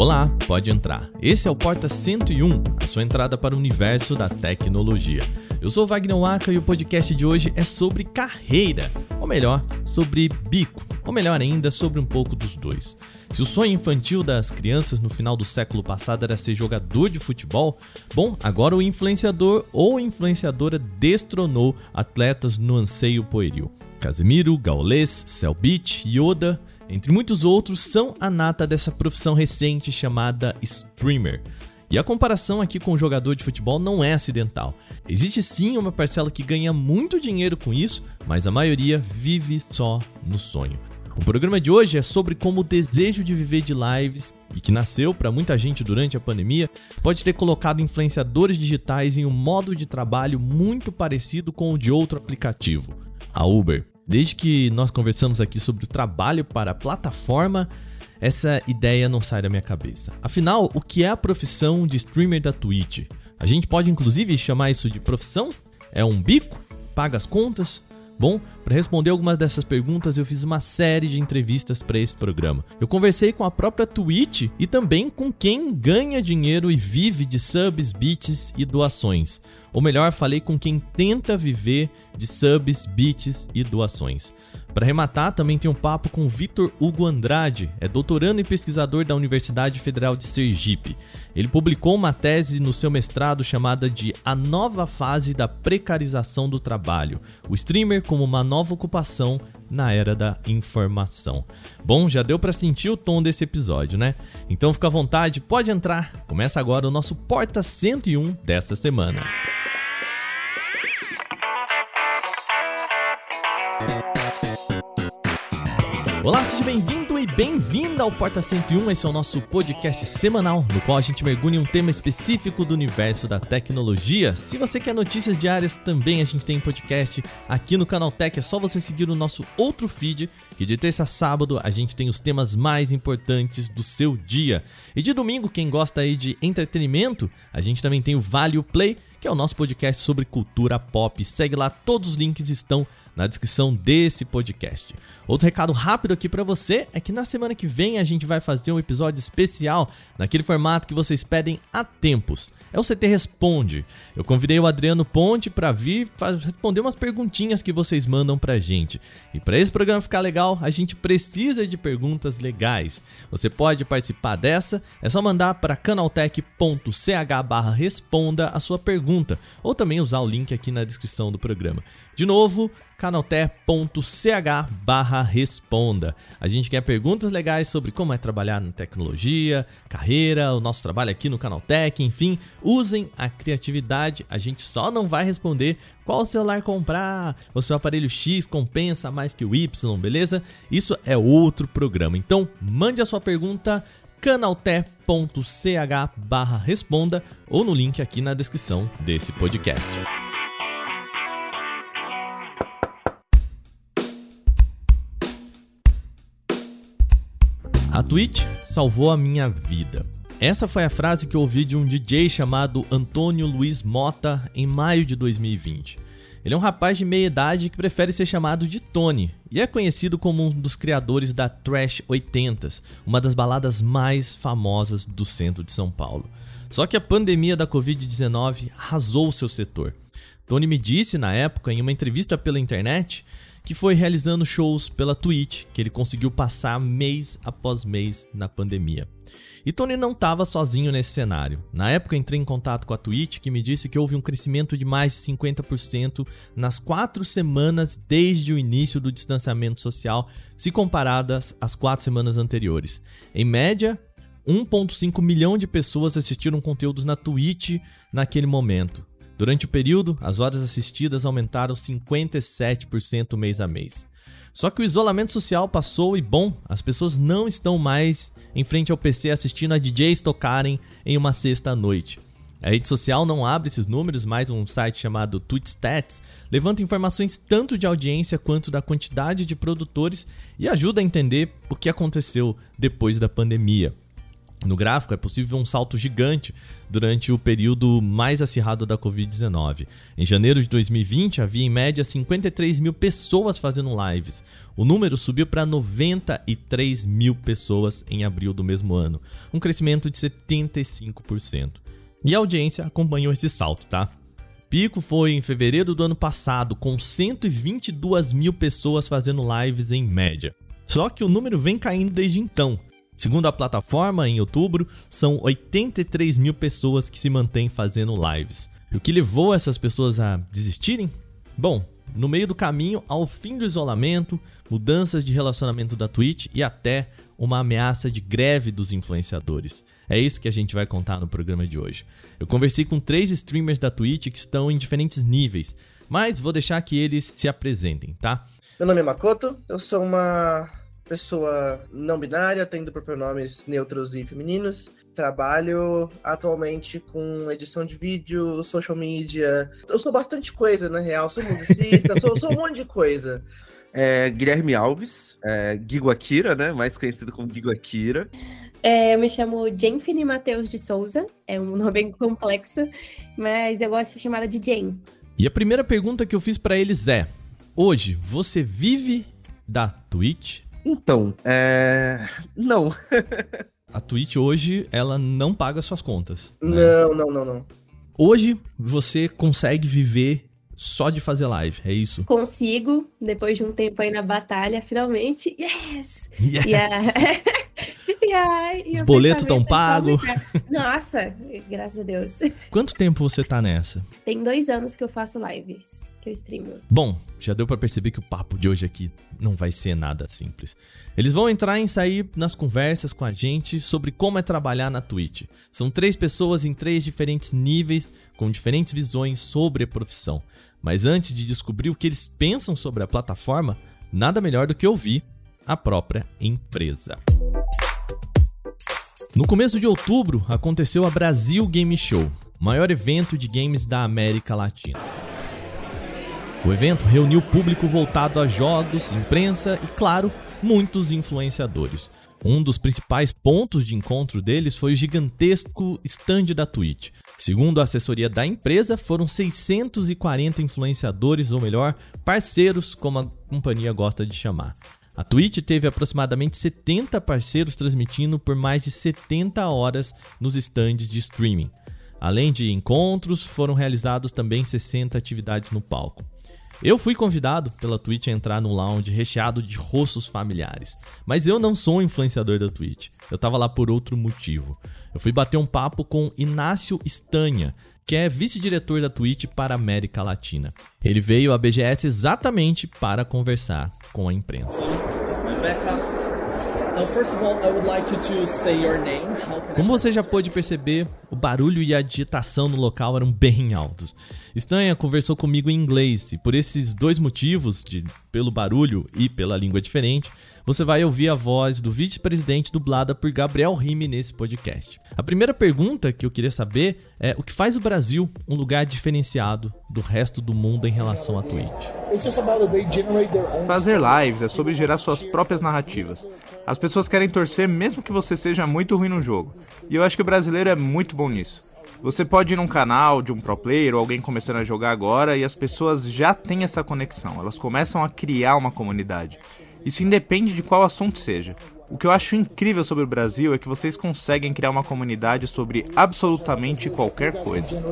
Olá, pode entrar. Esse é o Porta 101, a sua entrada para o universo da tecnologia. Eu sou Wagner Waka e o podcast de hoje é sobre carreira, ou melhor, sobre bico, ou melhor ainda, sobre um pouco dos dois. Se o sonho infantil das crianças no final do século passado era ser jogador de futebol, bom, agora o influenciador ou influenciadora destronou atletas no anseio pueril. Casemiro, Gaules, Selbit, Yoda, entre muitos outros, são a nata dessa profissão recente chamada streamer. E a comparação aqui com o jogador de futebol não é acidental. Existe sim uma parcela que ganha muito dinheiro com isso, mas a maioria vive só no sonho. O programa de hoje é sobre como o desejo de viver de lives, e que nasceu para muita gente durante a pandemia, pode ter colocado influenciadores digitais em um modo de trabalho muito parecido com o de outro aplicativo, a Uber. Desde que nós conversamos aqui sobre o trabalho para a plataforma, essa ideia não sai da minha cabeça. Afinal, o que é a profissão de streamer da Twitch? A gente pode inclusive chamar isso de profissão? É um bico? Paga as contas? Bom, para responder algumas dessas perguntas, eu fiz uma série de entrevistas para esse programa. Eu conversei com a própria Twitch e também com quem ganha dinheiro e vive de subs, bits e doações. Ou melhor, falei com quem tenta viver de subs, bits e doações. Para arrematar, também tem um papo com Vitor Hugo Andrade, é doutorando e pesquisador da Universidade Federal de Sergipe. Ele publicou uma tese no seu mestrado chamada de A Nova Fase da Precarização do Trabalho, o streamer como uma nova ocupação na era da informação. Bom, já deu para sentir o tom desse episódio, né? Então fica à vontade, pode entrar. Começa agora o nosso Porta 101 dessa semana. Olá, seja bem-vindo e bem-vinda ao Porta 101. Esse é o nosso podcast semanal, no qual a gente mergulha em um tema específico do universo da tecnologia. Se você quer notícias diárias, também a gente tem podcast aqui no Canal Tech. É só você seguir o nosso outro feed, que de terça a sábado a gente tem os temas mais importantes do seu dia. E de domingo, quem gosta aí de entretenimento, a gente também tem o Vale Play, que é o nosso podcast sobre cultura pop. Segue lá, todos os links estão na descrição desse podcast. Outro recado rápido aqui para você é que na semana que vem a gente vai fazer um episódio especial naquele formato que vocês pedem há tempos é o CT Responde. Eu convidei o Adriano Ponte para vir responder umas perguntinhas que vocês mandam pra gente. E para esse programa ficar legal, a gente precisa de perguntas legais. Você pode participar dessa, é só mandar para canaltech.ch/responda a sua pergunta, ou também usar o link aqui na descrição do programa. De novo, canaltech.ch/responda. A gente quer perguntas legais sobre como é trabalhar na tecnologia, carreira, o nosso trabalho aqui no Canaltech, enfim, usem a criatividade. A gente só não vai responder qual celular comprar, o seu aparelho X compensa mais que o Y, beleza? Isso é outro programa. Então, mande a sua pergunta canaltech.ch/responda ou no link aqui na descrição desse podcast. A Twitch salvou a minha vida. Essa foi a frase que ouvi de um DJ chamado Antônio Luiz Mota em maio de 2020. Ele é um rapaz de meia idade que prefere ser chamado de Tony e é conhecido como um dos criadores da Trash 80s, uma das baladas mais famosas do centro de São Paulo. Só que a pandemia da Covid-19 arrasou o seu setor. Tony me disse na época, em uma entrevista pela internet, que foi realizando shows pela Twitch, que ele conseguiu passar mês após mês na pandemia. E Tony não estava sozinho nesse cenário. Na época entrei em contato com a Twitch, que me disse que houve um crescimento de mais de 50% nas quatro semanas desde o início do distanciamento social, se comparadas às quatro semanas anteriores. Em média, 1,5 milhão de pessoas assistiram conteúdos na Twitch naquele momento. Durante o período, as horas assistidas aumentaram 57% mês a mês. Só que o isolamento social passou e, bom, as pessoas não estão mais em frente ao PC assistindo a DJs tocarem em uma sexta noite. A rede social não abre esses números, mas um site chamado Twitstats levanta informações tanto de audiência quanto da quantidade de produtores e ajuda a entender o que aconteceu depois da pandemia. No gráfico é possível um salto gigante durante o período mais acirrado da Covid-19. Em janeiro de 2020 havia em média 53 mil pessoas fazendo lives. O número subiu para 93 mil pessoas em abril do mesmo ano, um crescimento de 75%. E a audiência acompanhou esse salto, tá? Pico foi em fevereiro do ano passado, com 122 mil pessoas fazendo lives em média. Só que o número vem caindo desde então. Segundo a plataforma, em outubro, são 83 mil pessoas que se mantêm fazendo lives. E o que levou essas pessoas a desistirem? Bom, no meio do caminho ao fim do isolamento, mudanças de relacionamento da Twitch e até uma ameaça de greve dos influenciadores. É isso que a gente vai contar no programa de hoje. Eu conversei com três streamers da Twitch que estão em diferentes níveis, mas vou deixar que eles se apresentem, tá? Meu nome é Makoto, eu sou uma pessoa não binária, tendo pronomes neutros e femininos. Trabalho atualmente com edição de vídeo, social media. Eu sou bastante coisa, na real. Sou musicista, sou, sou um monte de coisa. É, Guilherme Alves, é, Gigo Akira, né? Mais conhecido como Gigo Akira. É, eu me chamo Jenfine Matheus de Souza, é um nome bem complexo, mas eu gosto de ser chamada de Jen. E a primeira pergunta que eu fiz para eles é: hoje você vive da Twitch? Então, é. Não. a Twitch hoje, ela não paga suas contas. Né? Não, não, não, não. Hoje você consegue viver só de fazer live, é isso? Consigo, depois de um tempo aí na batalha, finalmente. Yes! Yes! Yeah. yeah. Os boletos estão pagos. Nossa, graças a Deus. Quanto tempo você tá nessa? Tem dois anos que eu faço lives que eu streamo. Bom, já deu para perceber que o papo de hoje aqui não vai ser nada simples. Eles vão entrar e sair nas conversas com a gente sobre como é trabalhar na Twitch. São três pessoas em três diferentes níveis, com diferentes visões sobre a profissão. Mas antes de descobrir o que eles pensam sobre a plataforma, nada melhor do que ouvir a própria empresa. No começo de outubro aconteceu a Brasil Game Show, maior evento de games da América Latina. O evento reuniu público voltado a jogos, imprensa e, claro, muitos influenciadores. Um dos principais pontos de encontro deles foi o gigantesco stand da Twitch. Segundo a assessoria da empresa, foram 640 influenciadores, ou melhor, parceiros, como a companhia gosta de chamar. A Twitch teve aproximadamente 70 parceiros transmitindo por mais de 70 horas nos stands de streaming. Além de encontros, foram realizados também 60 atividades no palco. Eu fui convidado pela Twitch a entrar no lounge recheado de rostos familiares, mas eu não sou um influenciador da Twitch. Eu tava lá por outro motivo. Eu fui bater um papo com Inácio Estanha, que é vice-diretor da Twitch para a América Latina. Ele veio à BGS exatamente para conversar com a imprensa. Como você já pôde perceber, o barulho e a agitação no local eram bem altos. Stanha conversou comigo em inglês e por esses dois motivos, de, pelo barulho e pela língua diferente, você vai ouvir a voz do vice-presidente dublada por Gabriel Rime nesse podcast. A primeira pergunta que eu queria saber é o que faz o Brasil um lugar diferenciado do resto do mundo em relação à Twitch. Fazer lives é sobre gerar suas próprias narrativas. As pessoas querem torcer mesmo que você seja muito ruim no jogo. E eu acho que o brasileiro é muito bom nisso. Você pode ir num canal de um pro player ou alguém começando a jogar agora e as pessoas já têm essa conexão, elas começam a criar uma comunidade. Isso independe de qual assunto seja. O que eu acho incrível sobre o Brasil é que vocês conseguem criar uma comunidade sobre absolutamente qualquer coisa.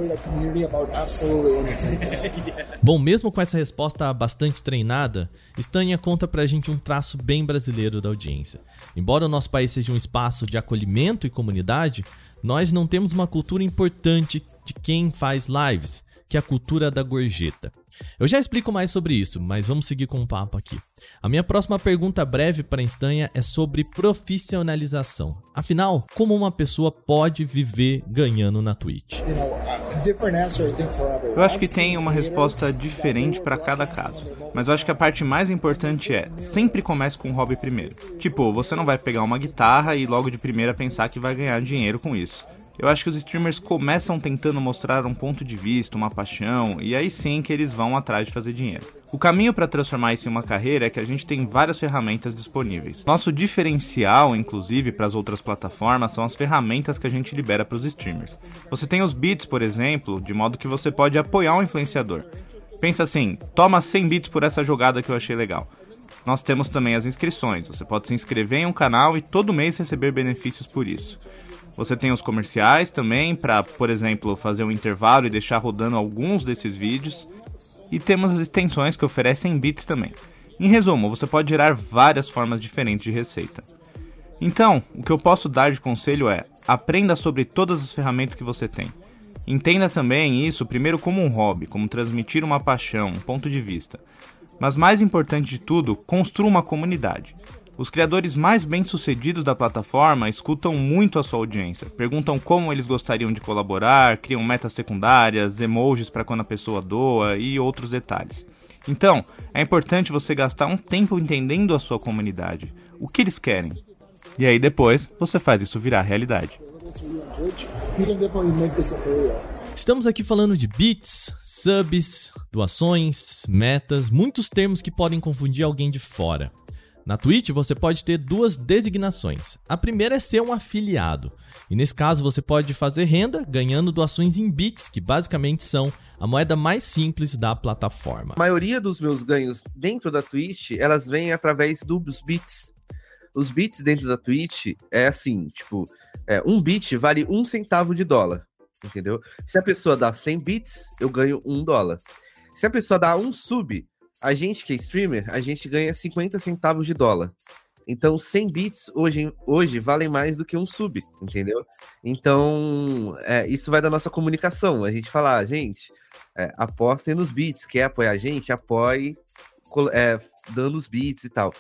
Bom, mesmo com essa resposta bastante treinada, Stânia conta pra gente um traço bem brasileiro da audiência. Embora o nosso país seja um espaço de acolhimento e comunidade, nós não temos uma cultura importante de quem faz lives, que é a cultura da gorjeta. Eu já explico mais sobre isso, mas vamos seguir com o papo aqui. A minha próxima pergunta breve para Estanha é sobre profissionalização. Afinal, como uma pessoa pode viver ganhando na Twitch? Eu acho que tem uma resposta diferente para cada caso. Mas eu acho que a parte mais importante é sempre comece com um hobby primeiro. Tipo, você não vai pegar uma guitarra e logo de primeira pensar que vai ganhar dinheiro com isso. Eu acho que os streamers começam tentando mostrar um ponto de vista, uma paixão, e aí sim que eles vão atrás de fazer dinheiro. O caminho para transformar isso em uma carreira é que a gente tem várias ferramentas disponíveis. Nosso diferencial, inclusive, para as outras plataformas são as ferramentas que a gente libera para os streamers. Você tem os bits, por exemplo, de modo que você pode apoiar um influenciador. Pensa assim, toma 100 bits por essa jogada que eu achei legal. Nós temos também as inscrições. Você pode se inscrever em um canal e todo mês receber benefícios por isso. Você tem os comerciais também para, por exemplo, fazer um intervalo e deixar rodando alguns desses vídeos. E temos as extensões que oferecem bits também. Em resumo, você pode gerar várias formas diferentes de receita. Então, o que eu posso dar de conselho é: aprenda sobre todas as ferramentas que você tem. Entenda também isso primeiro como um hobby, como transmitir uma paixão, um ponto de vista. Mas mais importante de tudo, construa uma comunidade. Os criadores mais bem-sucedidos da plataforma escutam muito a sua audiência, perguntam como eles gostariam de colaborar, criam metas secundárias, emojis para quando a pessoa doa e outros detalhes. Então, é importante você gastar um tempo entendendo a sua comunidade, o que eles querem. E aí depois você faz isso virar realidade. Estamos aqui falando de bits, subs, doações, metas, muitos termos que podem confundir alguém de fora. Na Twitch você pode ter duas designações. A primeira é ser um afiliado. E nesse caso você pode fazer renda ganhando doações em bits, que basicamente são a moeda mais simples da plataforma. A maioria dos meus ganhos dentro da Twitch, elas vêm através dos bits. Os bits dentro da Twitch é assim, tipo, é, um bit vale um centavo de dólar, entendeu? Se a pessoa dá 100 bits, eu ganho um dólar. Se a pessoa dá um sub, a gente que é streamer, a gente ganha 50 centavos de dólar. Então, 100 bits hoje, hoje valem mais do que um sub, entendeu? Então, é, isso vai da nossa comunicação. A gente fala, ah, gente, é, apostem nos bits. Quer apoiar a gente? Apoie é, dando os bits e tal.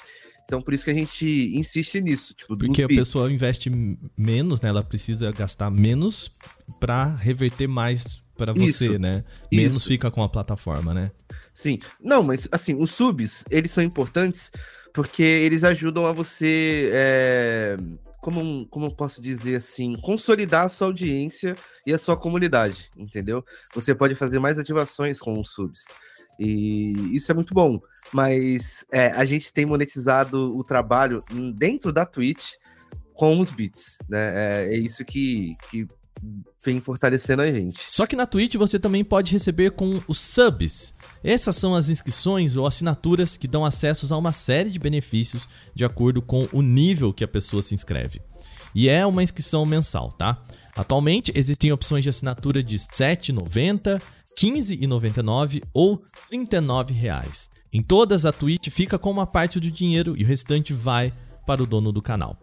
Então, por isso que a gente insiste nisso. Tipo, Porque a pessoa investe menos, né? Ela precisa gastar menos para reverter mais para você, isso, né? Menos isso. fica com a plataforma, né? Sim. Não, mas assim, os subs, eles são importantes porque eles ajudam a você. É, como, como eu posso dizer assim, consolidar a sua audiência e a sua comunidade, entendeu? Você pode fazer mais ativações com os subs. E isso é muito bom. Mas é, a gente tem monetizado o trabalho dentro da Twitch com os bits, né? É, é isso que, que vem fortalecendo a gente. Só que na Twitch você também pode receber com os subs. Essas são as inscrições ou assinaturas que dão acessos a uma série de benefícios de acordo com o nível que a pessoa se inscreve. E é uma inscrição mensal, tá? Atualmente existem opções de assinatura de R$ 7,90, R$ 15,99 ou R$ 39,00. Em todas, a Twitch fica com uma parte do dinheiro e o restante vai para o dono do canal.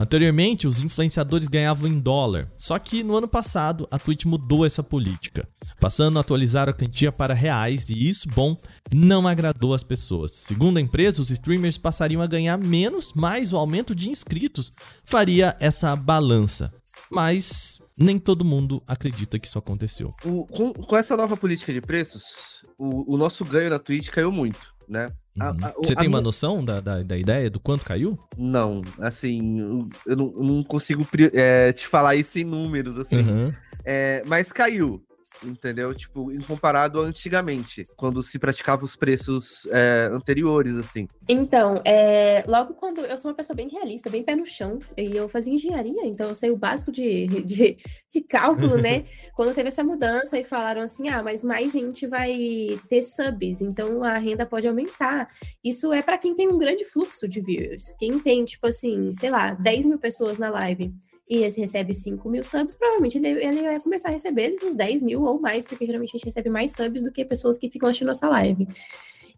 Anteriormente, os influenciadores ganhavam em dólar, só que no ano passado a Twitch mudou essa política, passando a atualizar a quantia para reais e isso, bom, não agradou as pessoas. Segundo a empresa, os streamers passariam a ganhar menos, mas o aumento de inscritos faria essa balança. Mas nem todo mundo acredita que isso aconteceu. O, com, com, essa nova política de preços, o, o nosso ganho na Twitch caiu muito, né? A, a, Você tem uma minha... noção da, da, da, ideia do quanto caiu? Não, assim, eu não, eu não consigo é, te falar isso em números, assim. Uhum. É, mas caiu entendeu? Tipo, em comparado a antigamente, quando se praticava os preços é, anteriores, assim. Então, é, logo quando eu sou uma pessoa bem realista, bem pé no chão, e eu fazia engenharia, então eu sei o básico de, de, de cálculo, né? quando teve essa mudança e falaram assim, ah, mas mais gente vai ter subs, então a renda pode aumentar. Isso é para quem tem um grande fluxo de viewers. Quem tem, tipo assim, sei lá, 10 mil pessoas na live e esse recebe 5 mil subs, provavelmente ele, ele vai começar a receber uns 10 mil ou mais, porque geralmente a gente recebe mais subs do que pessoas que ficam assistindo nossa live.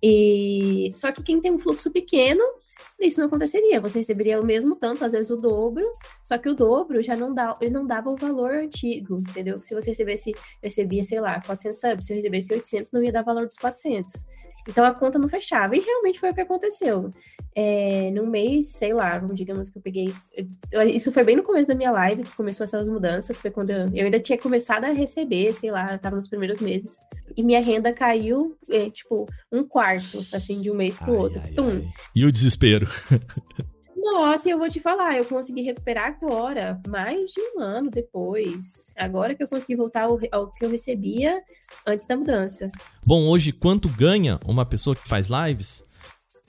E só que quem tem um fluxo pequeno, isso não aconteceria. Você receberia o mesmo tanto, às vezes o dobro, só que o dobro já não dá, ele não dava o valor antigo, entendeu? Se você recebesse, recebia, sei lá, 400 subs, se eu recebesse 800, não ia dar valor dos 400. Então a conta não fechava. E realmente foi o que aconteceu. É, no mês, sei lá, digamos que eu peguei. Isso foi bem no começo da minha live que começou essas mudanças. Foi quando eu, eu ainda tinha começado a receber, sei lá, eu tava nos primeiros meses. E minha renda caiu, é, tipo, um quarto, assim, de um mês pro ai, outro. Ai, ai. E o desespero? Nossa, eu vou te falar, eu consegui recuperar agora, mais de um ano depois. Agora que eu consegui voltar ao, ao que eu recebia antes da mudança. Bom, hoje quanto ganha uma pessoa que faz lives?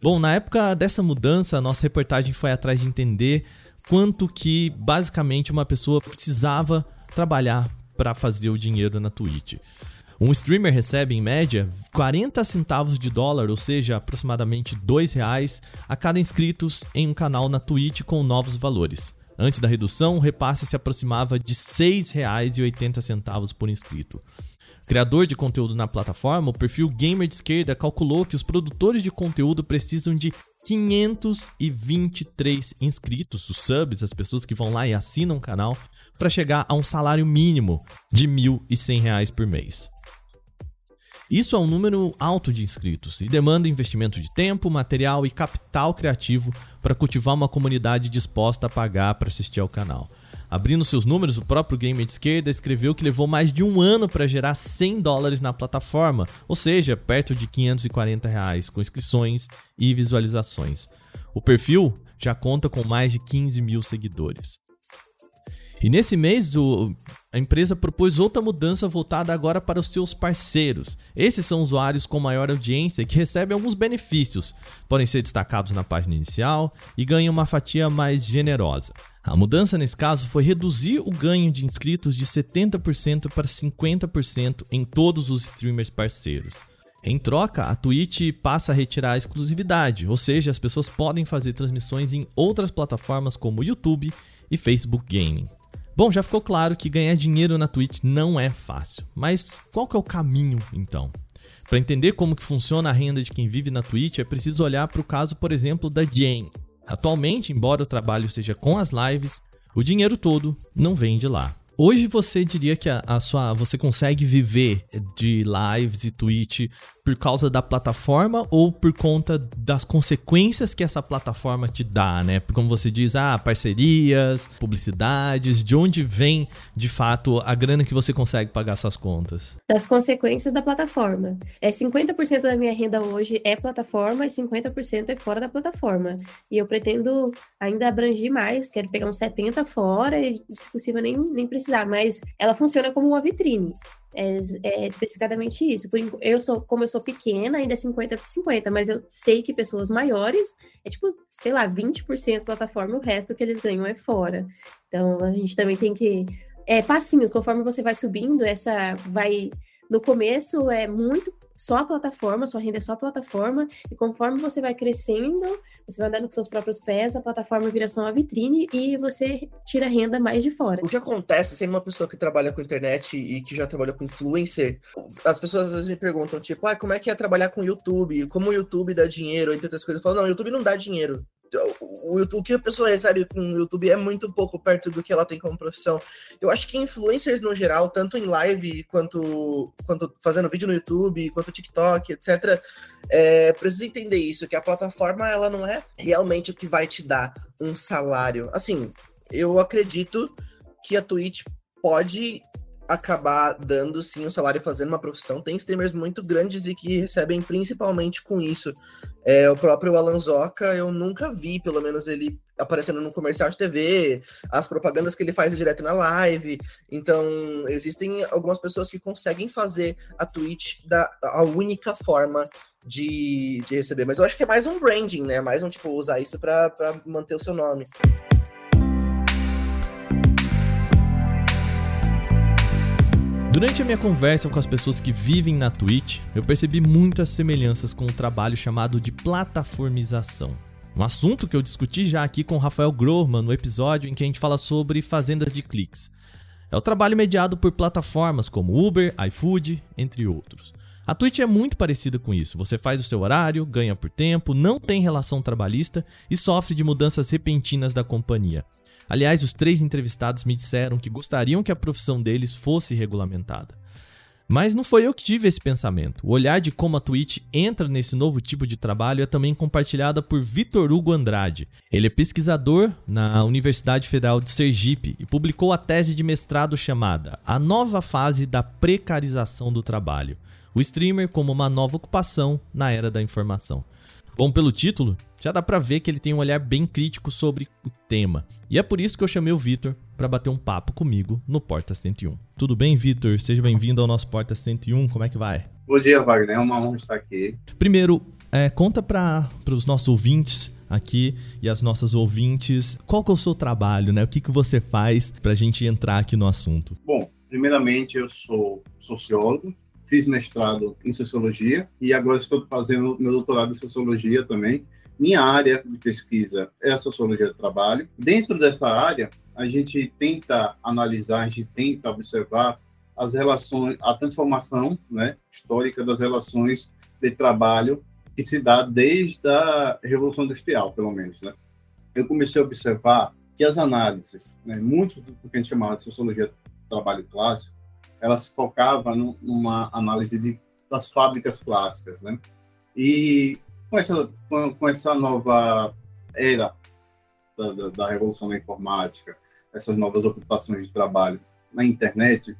Bom, na época dessa mudança, a nossa reportagem foi atrás de entender quanto que basicamente uma pessoa precisava trabalhar para fazer o dinheiro na Twitch. Um streamer recebe, em média, 40 centavos de dólar, ou seja, aproximadamente 2 reais, a cada inscritos em um canal na Twitch com novos valores. Antes da redução, o repasse se aproximava de R$ 6,80 por inscrito. Criador de conteúdo na plataforma, o perfil Gamer de Esquerda calculou que os produtores de conteúdo precisam de 523 inscritos, os subs, as pessoas que vão lá e assinam o canal, para chegar a um salário mínimo de R$ 1.100 por mês. Isso é um número alto de inscritos e demanda investimento de tempo, material e capital criativo para cultivar uma comunidade disposta a pagar para assistir ao canal. Abrindo seus números, o próprio Gamer de Esquerda escreveu que levou mais de um ano para gerar 100 dólares na plataforma, ou seja, perto de 540 reais, com inscrições e visualizações. O perfil já conta com mais de 15 mil seguidores. E nesse mês, o, a empresa propôs outra mudança voltada agora para os seus parceiros. Esses são usuários com maior audiência que recebem alguns benefícios, podem ser destacados na página inicial e ganham uma fatia mais generosa. A mudança nesse caso foi reduzir o ganho de inscritos de 70% para 50% em todos os streamers parceiros. Em troca, a Twitch passa a retirar a exclusividade, ou seja, as pessoas podem fazer transmissões em outras plataformas como YouTube e Facebook Gaming. Bom, já ficou claro que ganhar dinheiro na Twitch não é fácil, mas qual que é o caminho então? Para entender como que funciona a renda de quem vive na Twitch, é preciso olhar para o caso, por exemplo, da Jane. Atualmente, embora o trabalho seja com as lives, o dinheiro todo não vem de lá. Hoje você diria que a, a, sua você consegue viver de lives e Twitch por causa da plataforma ou por conta das consequências que essa plataforma te dá, né? Como você diz, ah, parcerias, publicidades, de onde vem de fato a grana que você consegue pagar suas contas? Das consequências da plataforma. É 50% da minha renda hoje é plataforma e 50% é fora da plataforma. E eu pretendo ainda abranger mais, quero pegar uns 70 fora e se possível nem, nem precisar, mas ela funciona como uma vitrine. É, é, especificadamente isso. Por, eu sou, como eu sou pequena, ainda é 50 por 50, mas eu sei que pessoas maiores é tipo, sei lá, 20% plataforma, o resto que eles ganham é fora. Então a gente também tem que. É, passinhos, conforme você vai subindo, essa vai. No começo é muito só a plataforma, sua renda é só a plataforma, e conforme você vai crescendo, você vai andando com seus próprios pés, a plataforma vira só uma vitrine e você tira renda mais de fora. O que acontece, sendo uma pessoa que trabalha com internet e que já trabalhou com influencer, as pessoas às vezes me perguntam, tipo, ah, como é que é trabalhar com YouTube? Como o YouTube dá dinheiro, entre outras coisas. Eu falo, não, o YouTube não dá dinheiro o, o, que a pessoa recebe com o YouTube é muito pouco perto do que ela tem como profissão. Eu acho que influencers no geral, tanto em live quanto, quanto fazendo vídeo no YouTube, quanto TikTok, etc., é, precisa entender isso, que a plataforma ela não é realmente o que vai te dar um salário. Assim, eu acredito que a Twitch pode acabar dando sim um salário fazendo uma profissão. Tem streamers muito grandes e que recebem principalmente com isso. É, o próprio Alan Zoca, eu nunca vi, pelo menos, ele aparecendo no comercial de TV, as propagandas que ele faz direto na live. Então, existem algumas pessoas que conseguem fazer a Twitch da a única forma de, de receber. Mas eu acho que é mais um branding, né? Mais um tipo, usar isso para manter o seu nome. Durante a minha conversa com as pessoas que vivem na Twitch, eu percebi muitas semelhanças com o trabalho chamado de plataformização. Um assunto que eu discuti já aqui com o Rafael Grohman no episódio em que a gente fala sobre fazendas de cliques. É o trabalho mediado por plataformas como Uber, iFood, entre outros. A Twitch é muito parecida com isso. Você faz o seu horário, ganha por tempo, não tem relação trabalhista e sofre de mudanças repentinas da companhia. Aliás, os três entrevistados me disseram que gostariam que a profissão deles fosse regulamentada. Mas não foi eu que tive esse pensamento. O olhar de como a Twitch entra nesse novo tipo de trabalho é também compartilhada por Vitor Hugo Andrade. Ele é pesquisador na Universidade Federal de Sergipe e publicou a tese de mestrado chamada A Nova Fase da Precarização do Trabalho: O streamer como uma nova ocupação na era da informação. Bom, pelo título, já dá para ver que ele tem um olhar bem crítico sobre o tema. E é por isso que eu chamei o Vitor para bater um papo comigo no Porta 101. Tudo bem, Vitor? Seja bem-vindo ao nosso Porta 101. Como é que vai? Bom dia, Wagner. É uma honra estar aqui. Primeiro, é, conta para os nossos ouvintes aqui e as nossas ouvintes qual que é o seu trabalho, né? O que, que você faz para a gente entrar aqui no assunto? Bom, primeiramente eu sou sociólogo, fiz mestrado em sociologia e agora estou fazendo meu doutorado em sociologia também. Minha área de pesquisa é a sociologia do trabalho. Dentro dessa área, a gente tenta analisar, a gente tenta observar as relações, a transformação né, histórica das relações de trabalho que se dá desde a Revolução Industrial, pelo menos. Né? Eu comecei a observar que as análises, né, muito do que a gente chamava de sociologia do trabalho clássico, elas focavam numa análise de, das fábricas clássicas, né? E com essa, com, com essa nova era da, da, da, revolução da informática, essas novas ocupações de trabalho na internet,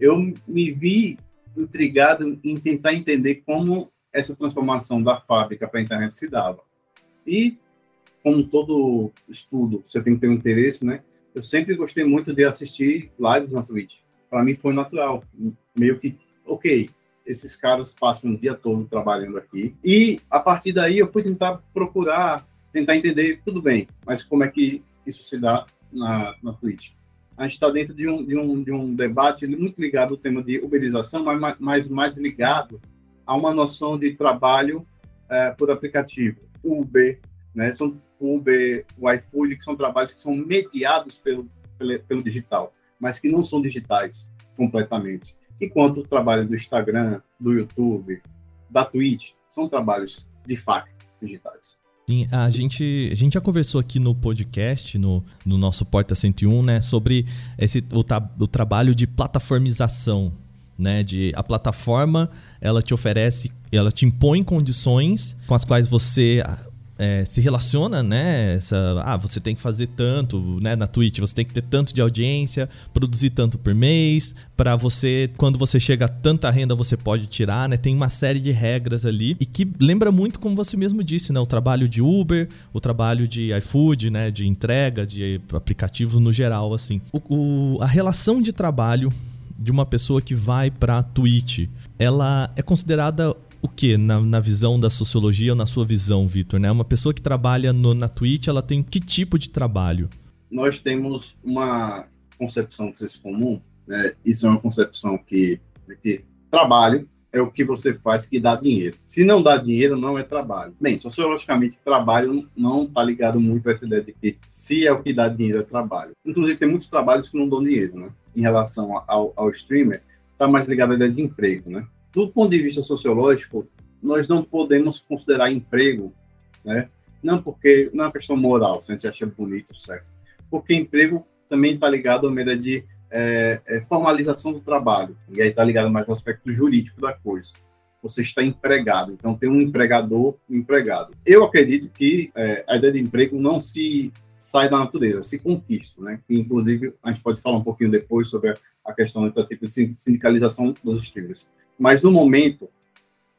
eu me vi intrigado em tentar entender como essa transformação da fábrica para a internet se dava. E, como todo estudo, você tem que ter um interesse, né? Eu sempre gostei muito de assistir lives na Twitch para mim foi natural. Meio que, ok, esses caras passam o dia todo trabalhando aqui. E a partir daí eu fui tentar procurar, tentar entender, tudo bem, mas como é que isso se dá na, na Twitch? A gente está dentro de um, de, um, de um debate muito ligado ao tema de uberização, mas mais, mais ligado a uma noção de trabalho é, por aplicativo. Uber, né? São Uber, o iFood, que são trabalhos que são mediados pelo, pelo, pelo digital mas que não são digitais completamente. Enquanto o trabalho do Instagram, do YouTube, da Twitch, são trabalhos de fato digitais. Sim, a gente, a gente já conversou aqui no podcast, no, no nosso Porta 101, né, sobre esse, o, o trabalho de plataformização, né, de a plataforma, ela te oferece, ela te impõe condições com as quais você é, se relaciona, né? Essa, ah, você tem que fazer tanto, né? Na Twitch, você tem que ter tanto de audiência, produzir tanto por mês, para você, quando você chega a tanta renda, você pode tirar, né? Tem uma série de regras ali e que lembra muito, como você mesmo disse, né? O trabalho de Uber, o trabalho de iFood, né? De entrega, de aplicativos no geral, assim. O, o a relação de trabalho de uma pessoa que vai para Twitch, ela é considerada o que na, na, visão da sociologia ou na sua visão, Vitor? Né? Uma pessoa que trabalha no, na Twitch, ela tem que tipo de trabalho? Nós temos uma concepção de senso comum, né? isso é uma concepção que, que trabalho é o que você faz que dá dinheiro. Se não dá dinheiro, não é trabalho. Bem, sociologicamente, trabalho não está ligado muito a essa ideia de que se é o que dá dinheiro, é trabalho. Inclusive, tem muitos trabalhos que não dão dinheiro, né? Em relação ao, ao streamer, está mais ligado à ideia de emprego, né? Do ponto de vista sociológico, nós não podemos considerar emprego, né? Não porque não é uma questão moral, se a gente acha bonito, certo? Porque emprego também está ligado à medida de é, é, formalização do trabalho e aí está ligado mais ao aspecto jurídico da coisa. Você está empregado, então tem um empregador, um empregado. Eu acredito que é, a ideia de emprego não se sai da natureza, se conquista, né? inclusive a gente pode falar um pouquinho depois sobre a questão da tipo sindicalização dos streamers. Mas no momento,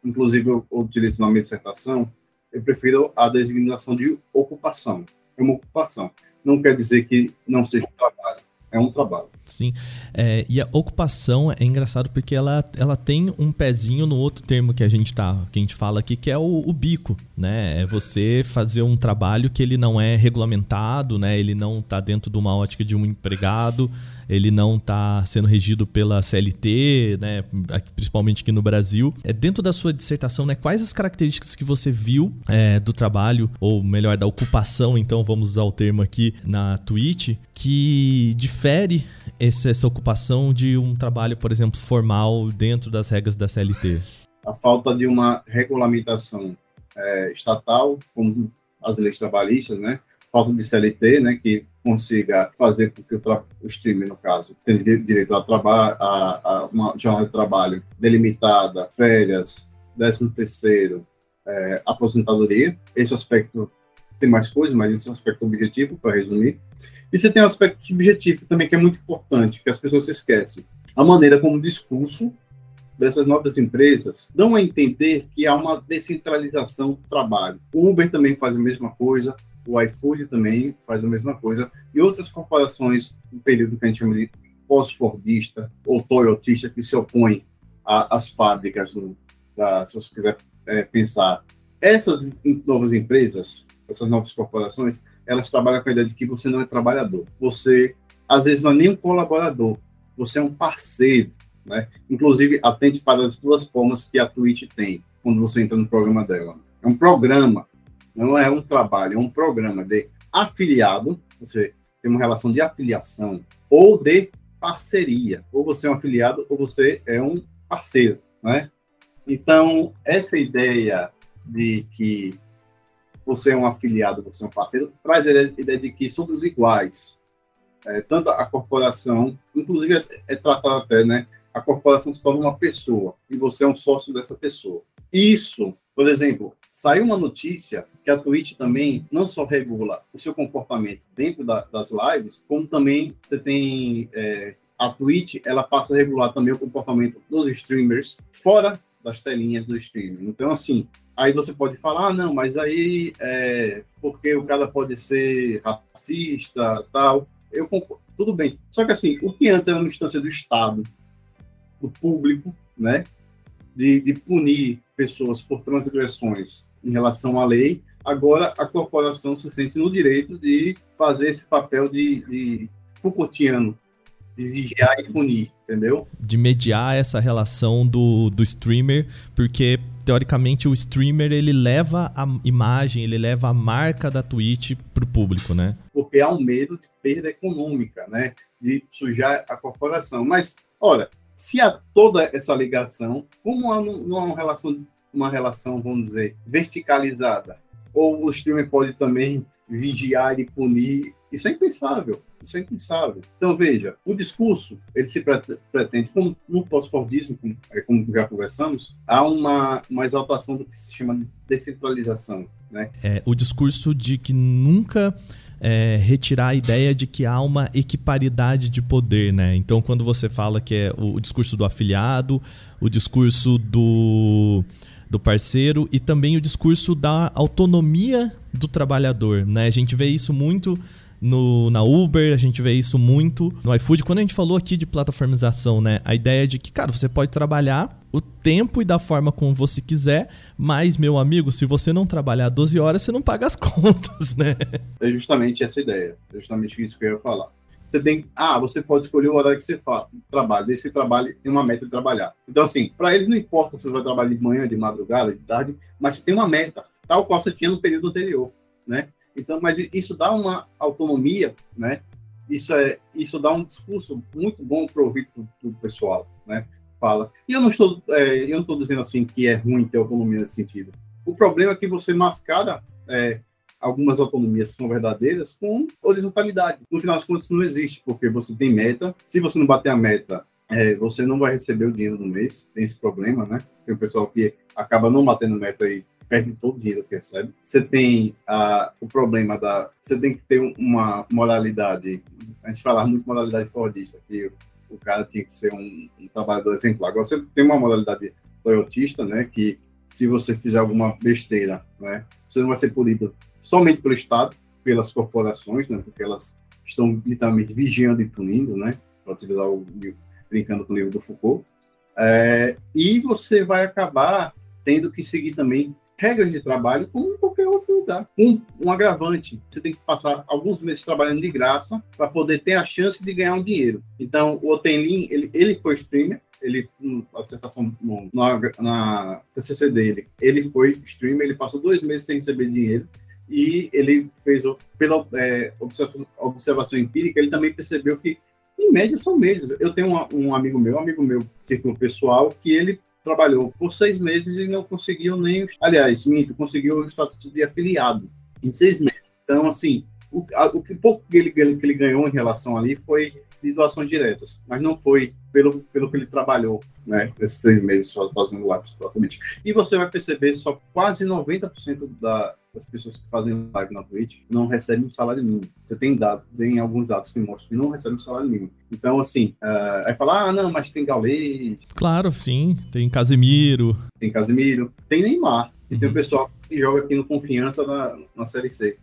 inclusive eu, utilizo na minha dissertação, eu prefiro a designação de ocupação. É uma ocupação. Não quer dizer que não seja um trabalho. É um trabalho. Sim. É, e a ocupação é engraçado porque ela, ela tem um pezinho no outro termo que a gente tá, que a gente fala aqui, que é o, o, bico, né? É você fazer um trabalho que ele não é regulamentado, né? Ele não tá dentro de uma ótica de um empregado ele não está sendo regido pela CLT, né, principalmente aqui no Brasil. É, dentro da sua dissertação, né, quais as características que você viu é, do trabalho, ou melhor, da ocupação, então vamos usar o termo aqui na Twitch, que difere esse, essa ocupação de um trabalho, por exemplo, formal dentro das regras da CLT? A falta de uma regulamentação é, estatal, como as leis trabalhistas, né? Falta de CLT, né? Que consiga fazer com que o, o streamer, no caso, tenha direito a, a, a uma jornada de trabalho delimitada, férias, décimo terceiro, é, aposentadoria. Esse aspecto tem mais coisas, mas esse é um aspecto objetivo, para resumir. E você tem um aspecto subjetivo também, que é muito importante, que as pessoas se esquecem. A maneira como o discurso dessas novas empresas dão a entender que há uma descentralização do trabalho. O Uber também faz a mesma coisa, o iFood também faz a mesma coisa, e outras corporações, no período que a gente chama de pós-fordista ou toyotista, que se opõem às fábricas, da, se você quiser é, pensar. Essas novas empresas, essas novas corporações, elas trabalham com a ideia de que você não é trabalhador. Você, às vezes, não é nem um colaborador, você é um parceiro. Né? Inclusive, atende para as duas formas que a Twitch tem quando você entra no programa dela. É um programa, não é um trabalho, é um programa de afiliado, você tem uma relação de afiliação, ou de parceria. Ou você é um afiliado, ou você é um parceiro. Né? Então, essa ideia de que você é um afiliado, você é um parceiro, traz a ideia de que somos iguais. É, tanto a corporação, inclusive é, é tratado até, né? A corporação se torna uma pessoa e você é um sócio dessa pessoa. Isso, por exemplo, saiu uma notícia que a Twitch também não só regula o seu comportamento dentro da, das lives, como também você tem é, a Twitch, ela passa a regular também o comportamento dos streamers fora das telinhas do streaming. Então, assim, aí você pode falar, ah, não, mas aí é porque o cara pode ser racista, tal. Eu concordo, tudo bem. Só que assim, o que antes era uma instância do Estado, do público, né, de, de punir pessoas por transgressões em relação à lei, agora a corporação se sente no direito de fazer esse papel de, de Foucaultiano, de vigiar e punir, entendeu? De mediar essa relação do, do streamer, porque teoricamente o streamer ele leva a imagem, ele leva a marca da Twitch pro público, né? Porque há um medo de perda econômica, né? De sujar a corporação. Mas, olha, se há toda essa ligação, como há uma relação, uma relação, vamos dizer, verticalizada, ou o streamer pode também vigiar e punir, isso é impensável. Isso é impensável. Então, veja, o discurso, ele se pretende, como no pós-fordismo, como, é, como já conversamos, há uma, uma exaltação do que se chama de descentralização. Né? É, o discurso de que nunca é, retirar a ideia de que há uma equiparidade de poder, né? Então, quando você fala que é o, o discurso do afiliado, o discurso do, do parceiro e também o discurso da autonomia do trabalhador, né? A gente vê isso muito no, na Uber, a gente vê isso muito no iFood. Quando a gente falou aqui de plataformização, né? A ideia de que, cara, você pode trabalhar o tempo e da forma como você quiser, mas, meu amigo, se você não trabalhar 12 horas, você não paga as contas, né? É justamente essa ideia. É justamente isso que eu ia falar. Você tem, ah, você pode escolher o horário que você faz, trabalha, desse trabalho tem uma meta de trabalhar. Então, assim, para eles não importa se você vai trabalhar de manhã, de madrugada, de tarde, mas tem uma meta, tal qual você tinha no período anterior, né? Então, mas isso dá uma autonomia, né? Isso é, isso dá um discurso muito bom para o ouvido do, do, pessoal, né? Fala. E eu não estou, é, eu não estou dizendo assim que é ruim ter autonomia nesse sentido. O problema é que você mascara é, algumas autonomias que são verdadeiras com horizontalidade. No final das contas, não existe, porque você tem meta. Se você não bater a meta, é, você não vai receber o dinheiro do mês. Tem esse problema, né? Tem o pessoal que acaba não batendo meta e perde todo o dinheiro que recebe. Você tem ah, o problema da. Você tem que ter uma moralidade. A gente fala muito moralidade fordista, que o cara tinha que ser um, um trabalhador exemplar. Agora você tem uma moralidade toyotista, né? Que se você fizer alguma besteira, né? Você não vai ser punido somente pelo Estado, pelas corporações, né? Porque elas estão literalmente vigiando e punindo, né? Para utilizar o brincando com o livro do Foucault. É, e você vai acabar tendo que seguir também regras de trabalho como em qualquer outro lugar. Um, um agravante, você tem que passar alguns meses trabalhando de graça para poder ter a chance de ganhar um dinheiro. Então, o Otenlin, ele, ele foi streamer, ele, na dissertação, na, na TCC dele, ele foi streamer, ele passou dois meses sem receber dinheiro, e ele fez, pela é, observação, observação empírica, ele também percebeu que, em média, são meses. Eu tenho um, um amigo meu, um amigo meu, círculo pessoal, que ele trabalhou por seis meses e não conseguiu nem. Aliás, minto, conseguiu o estatuto de afiliado em seis meses. Então, assim, o, a, o que pouco que ele, que ele ganhou em relação ali foi de doações diretas, mas não foi pelo, pelo que ele trabalhou, né, nesses seis meses só fazendo lives propriamente. E você vai perceber só quase 90% da, das pessoas que fazem live na Twitch não recebem um salário mínimo. Você tem dado, tem alguns dados que mostram que não recebem um salário mínimo. Então, assim, uh, aí falar, ah, não, mas tem Gaulês. Claro, sim. Tem Casemiro. Tem Casemiro. Tem Neymar. E uhum. tem o pessoal que joga aqui no Confiança na, na Série C.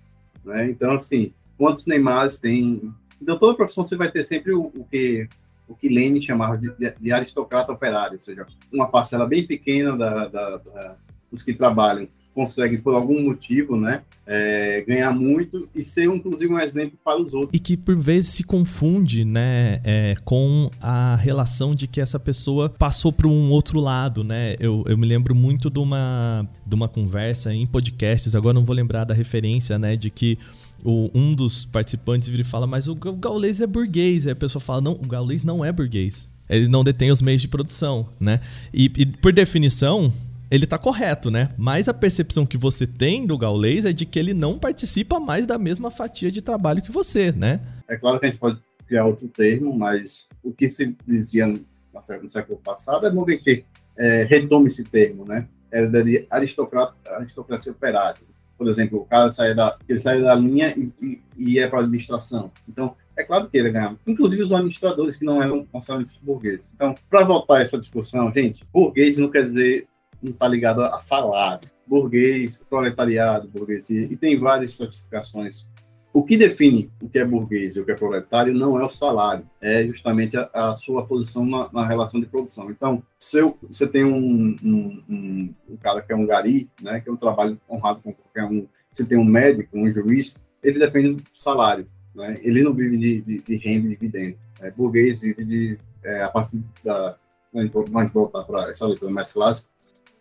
Né? Então, assim, quantos Neymares tem? Então, toda profissão você vai ter sempre o, o que o que Lênin chamava de, de, aristocrata operário, ou seja, uma parcela bem pequena da, da, da, dos que trabalham conseguem, por algum motivo, né, é, ganhar muito e ser, inclusive, um exemplo para os outros. E que, por vezes, se confunde, né, é, com a relação de que essa pessoa passou para um outro lado, né? Eu, eu me lembro muito de uma, de uma conversa em podcasts, agora não vou lembrar da referência, né, de que o, um dos participantes vira e fala, mas o, gaulês é burguês. Aí a pessoa fala, não, o gaulês não é burguês. Ele não detém os meios de produção, né? E, e por definição, ele tá correto, né? Mas a percepção que você tem do gaulês é de que ele não participa mais da mesma fatia de trabalho que você, né? É claro que a gente pode criar outro termo, mas o que se dizia no século passado é bom que é, retome esse termo, né? Era de aristocracia operária. Por exemplo, o cara sai da, ele sai da linha e, e, e é para a administração. Então, é claro que ele ganha. Inclusive os administradores que não eram considerados burgueses. Então, para voltar a essa discussão, gente, burguês não quer dizer não está ligado a salário. Burguês, proletariado, burguesia, e tem várias certificações. O que define o que é burguês e o que é proletário não é o salário, é justamente a, a sua posição na, na, relação de produção. Então, se eu, você tem um, um, um, um, cara que é um gari, né, que é um trabalho honrado com qualquer um, você tem um médico, um juiz, ele depende do salário. Né? Ele não vive de, de, de renda e dividendo. É, burguês vive de, é, a partir da. Vamos voltar para essa leitura mais clássica,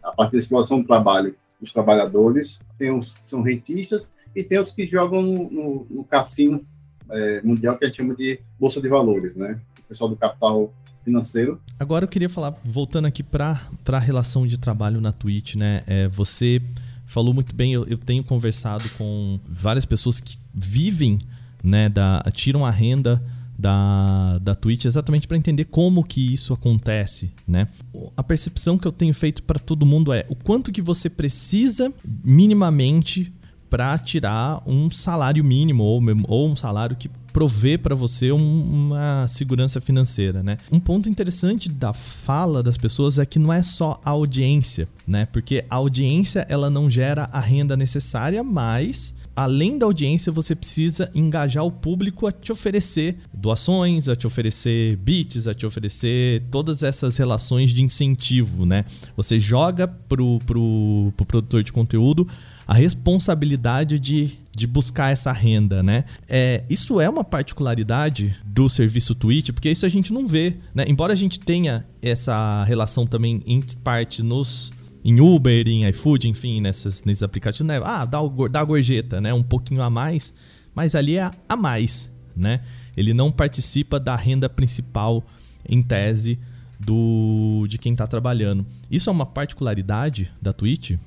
a partir da exploração do trabalho dos trabalhadores, tem os são rentistas e tem os que jogam no, no, no cassino é, mundial que a gente chama de bolsa de valores, né? O pessoal do capital financeiro. Agora eu queria falar, voltando aqui para a relação de trabalho na Twitch, né? É, você falou muito bem, eu, eu, tenho conversado com várias pessoas que vivem, né, da, tiram a renda da, da Twitch exatamente para entender como que isso acontece, né? A percepção que eu tenho feito para todo mundo é o quanto que você precisa minimamente para tirar um salário mínimo ou, ou um salário que prover para você um, uma segurança financeira, né? Um ponto interessante da fala das pessoas é que não é só a audiência, né? Porque a audiência ela não gera a renda necessária, mas além da audiência, você precisa engajar o público a te oferecer doações, a te oferecer bits, a te oferecer todas essas relações de incentivo, né? Você joga pro, pro, pro produtor de conteúdo a responsabilidade de, de buscar essa renda, né? É, isso é uma particularidade do serviço Twitch, porque isso a gente não vê, né? Embora a gente tenha essa relação também em parte nos em Uber, em iFood, enfim, nessas, nesses aplicativos, né? Ah, dá, o, dá a gorjeta, né? Um pouquinho a mais, mas ali é a mais, né? Ele não participa da renda principal, em tese, do de quem está trabalhando. Isso é uma particularidade da Twitch?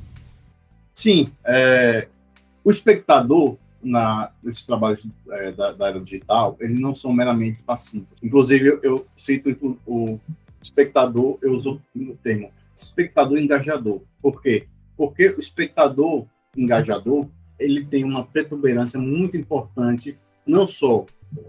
Sim. É, o espectador na, nesses trabalhos é, da, da, era digital, eles não são meramente passivos. Inclusive, eu, cito o espectador, eu uso o termo espectador engajador. Por quê? Porque o espectador engajador, ele tem uma protuberância muito importante, não só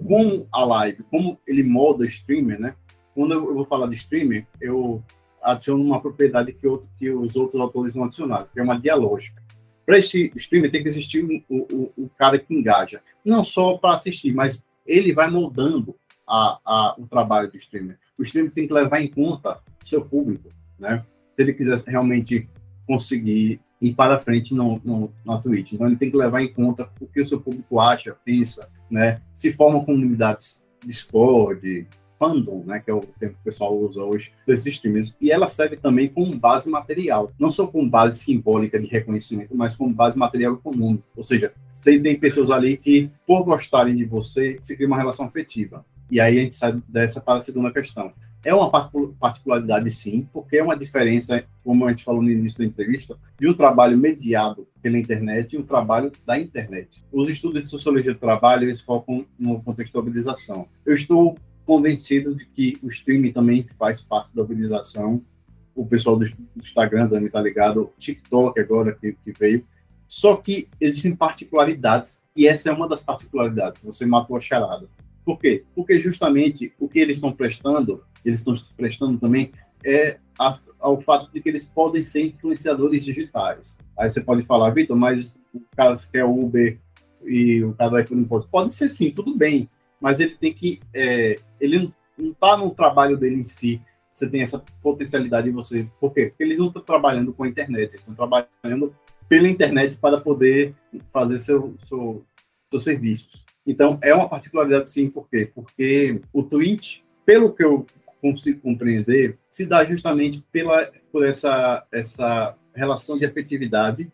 com a live, como ele molda o streamer, né? Quando eu vou falar de streamer, eu adiciono uma propriedade que, eu, que os outros autores não adicionaram, que é uma dialógica. Para esse streamer tem que existir o, cara que engaja, não só para assistir, mas ele vai moldando a, a, o trabalho do streamer. O streamer tem que levar em conta seu público, né? se ele quiser realmente conseguir ir para frente no, no, na Twitch. Então, ele tem que levar em conta o que o seu público acha, pensa, né? Se formam comunidades Discord, fandom, né, que é o termo que o pessoal usa hoje, desses streamers. E ela serve também como base material, não só como base simbólica de reconhecimento, mas como base material econômico. Ou seja, você tem pessoas ali que, por gostarem de você, se cria uma relação afetiva. E aí a gente sai dessa para a segunda questão. É uma particularidade, sim, porque é uma diferença, como a gente falou no início da entrevista, de um trabalho mediado pela internet e um trabalho da internet. Os estudos de sociologia do trabalho, eles focam no organização. Eu estou convencido de que o streaming também faz parte da organização. O pessoal do, Instagram também está ligado, TikTok agora que, que veio. Só que existem particularidades, e essa é uma das particularidades. Você matou a charada. Por quê? Porque justamente o que eles estão prestando, eles estão prestando também, é ao fato de que eles podem ser influenciadores digitais. Aí você pode falar, Vitor, mas o cara que é Uber e o cara do iPhone não pode. Pode ser sim, tudo bem, mas ele tem que. É, ele não está no trabalho dele em si. Você tem essa potencialidade em você. Por quê? Porque eles não estão trabalhando com a internet, eles estão trabalhando pela internet para poder fazer seu, seu, seus serviços. Então, é uma particularidade sim, por quê? Porque o Twitch, pelo que eu consigo compreender, se dá justamente pela, por essa, essa relação de afetividade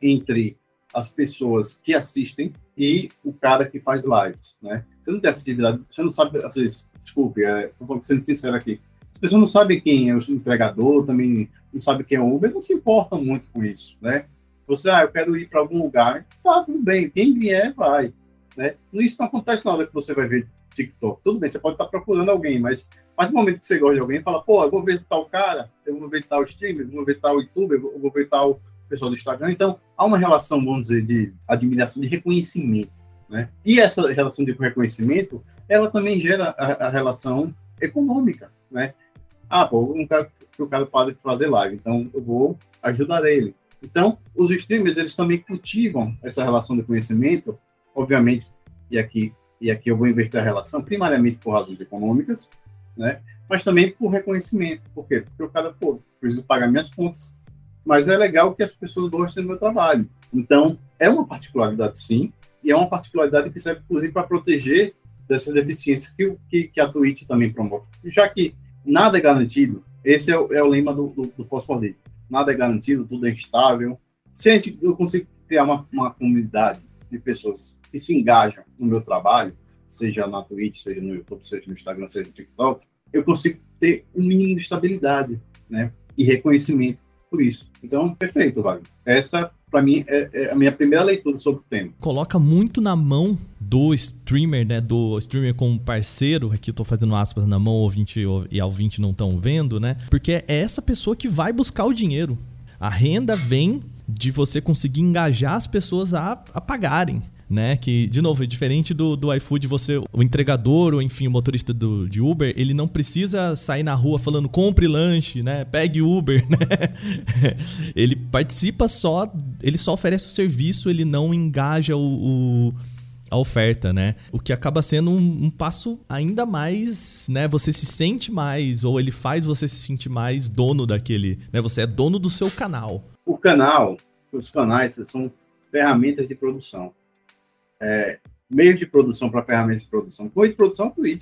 entre as pessoas que assistem e o cara que faz lives, né? Você não tem afetividade, você não sabe, às vezes, desculpe, estou sendo sincero aqui, as pessoas não sabem quem é o entregador, também não sabem quem é o Uber, não se importam muito com isso, né? Você, ah, eu quero ir para algum lugar, tá, tudo bem, quem vier, vai, né? Isso não acontece na hora que você vai ver TikTok. Tudo bem, você pode estar procurando alguém, mas a partir do momento que você gosta de alguém, fala, pô, eu vou ver tal cara, eu vou ver tal streamer, eu vou ver tal youtuber, eu vou ver tal pessoal do Instagram. Então, há uma relação, vamos dizer, de admiração, de reconhecimento, né? E essa relação de reconhecimento, ela também gera a, a relação econômica, né? Ah, pô, um cara que o cara pode fazer live, então eu vou ajudar ele. Então, os streamers, eles também cultivam essa relação de conhecimento, obviamente, e aqui e aqui eu vou inverter a relação, primariamente por razões econômicas, né? Mas também por reconhecimento. Por quê? Porque o cara, pô, preciso pagar minhas contas. Mas é legal que as pessoas gostem do meu trabalho. Então, é uma particularidade, sim, e é uma particularidade que serve, inclusive, para proteger dessas deficiências que, que, que, a Twitch também promove. Já que nada é garantido, esse é o, é o lema do, do, do pós-político. Nada é garantido, tudo é instável. Se a gente, eu consigo criar uma, uma comunidade de pessoas que se engajam no meu trabalho, seja na Twitch, seja no YouTube, seja no Instagram, seja no TikTok, eu consigo ter um mínimo de estabilidade, né? E reconhecimento por isso. Então, perfeito, Wagner. Essa, para mim, é, é, a minha primeira leitura sobre o tema. Coloca muito na mão do streamer, né? Do streamer como parceiro. Aqui eu tô fazendo aspas na mão, ouvinte e ouvinte não estão vendo, né? Porque é essa pessoa que vai buscar o dinheiro. A renda vem de você conseguir engajar as pessoas a, a pagarem né? Que, de novo, é diferente do, do iFood, você, o entregador, ou enfim, o motorista do, de Uber, ele não precisa sair na rua falando compre lanche, né? Pegue Uber, né? ele participa só, ele só oferece o serviço, ele não engaja o, o a oferta, né? O que acaba sendo um, um, passo ainda mais, né? Você se sente mais, ou ele faz você se sentir mais dono daquele, né? Você é dono do seu canal. O canal, os canais são ferramentas de produção é, meio de produção para ferramentas de produção. Meio de produção é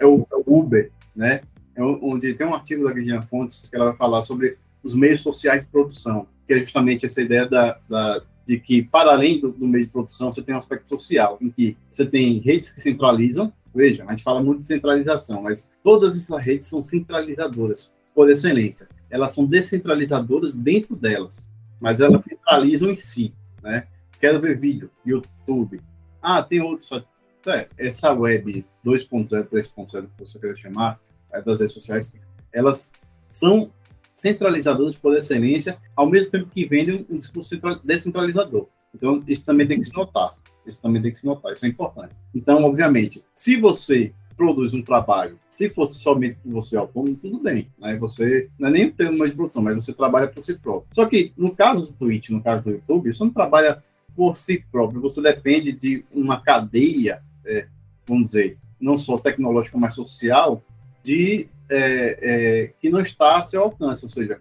é o, é o Uber, né? É onde tem um artigo da Virginia Fontes que ela vai falar sobre os meios sociais de produção, que é justamente essa ideia da, da de que, para além do, do, meio de produção, você tem um aspecto social, em que você tem redes que centralizam. Veja, a gente fala muito de centralização, mas todas essas redes são centralizadoras, por excelência. Elas são descentralizadoras dentro delas, mas elas centralizam em si, né? Quero ver vídeo, YouTube, ah, tem outros. É, essa web 2.0, 3.0, que você quer chamar, é, das redes sociais, elas são centralizadoras por excelência, ao mesmo tempo que vendem um discurso descentralizador. Então, isso também tem que se notar. Isso também tem que se notar, isso é importante. Então, obviamente, se você produz um trabalho, se fosse somente você autônomo, tudo bem. Né? Você não é nem o termo de produção, mas você trabalha por si próprio. Só que, no caso do Twitch, no caso do YouTube, você não trabalha por si próprio. Você depende de uma cadeia, é, vamos dizer, não só tecnológica, mas social, de é, é, que não está a seu alcance. Ou seja,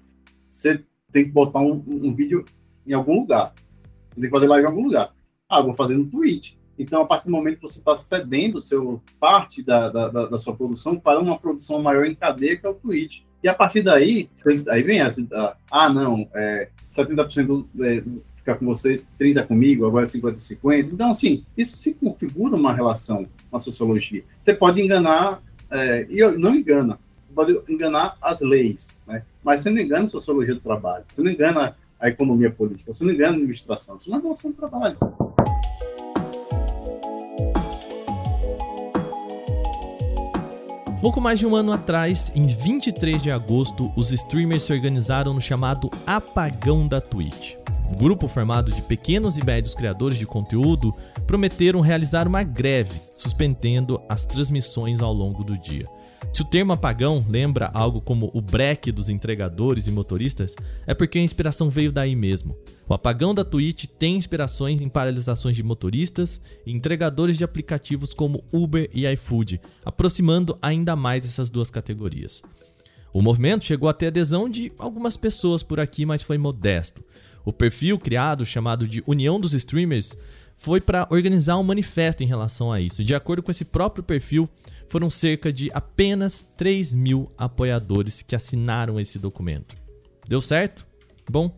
você tem que botar um, um vídeo em algum lugar. Você tem que fazer live em algum lugar. Ah, vou fazer no Twitch. Então, a partir do momento que você está cedendo seu, parte da, da, da, sua produção para uma produção maior em cadeia, que é o Twitch. E a partir daí, aí vem essa, ah, não, é, 70% é, ficar com você, 30 comigo, agora 50 50. Então, assim, isso se configura uma relação na sociologia. Você pode enganar, é, e não engana, você pode enganar as leis, né? mas você não engana a sociologia do trabalho, você não engana a economia política, você não engana a administração, não é relação do trabalho. Pouco mais de um ano atrás, em 23 de agosto, os streamers se organizaram no chamado Apagão da Twitch. Um grupo formado de pequenos e médios criadores de conteúdo prometeram realizar uma greve, suspendendo as transmissões ao longo do dia. Se o termo apagão lembra algo como o break dos entregadores e motoristas, é porque a inspiração veio daí mesmo. O apagão da Twitch tem inspirações em paralisações de motoristas e entregadores de aplicativos como Uber e iFood, aproximando ainda mais essas duas categorias. O movimento chegou a ter adesão de algumas pessoas por aqui, mas foi modesto. O perfil criado, chamado de União dos Streamers, foi para organizar um manifesto em relação a isso. De acordo com esse próprio perfil, foram cerca de apenas 3 mil apoiadores que assinaram esse documento. Deu certo? Bom,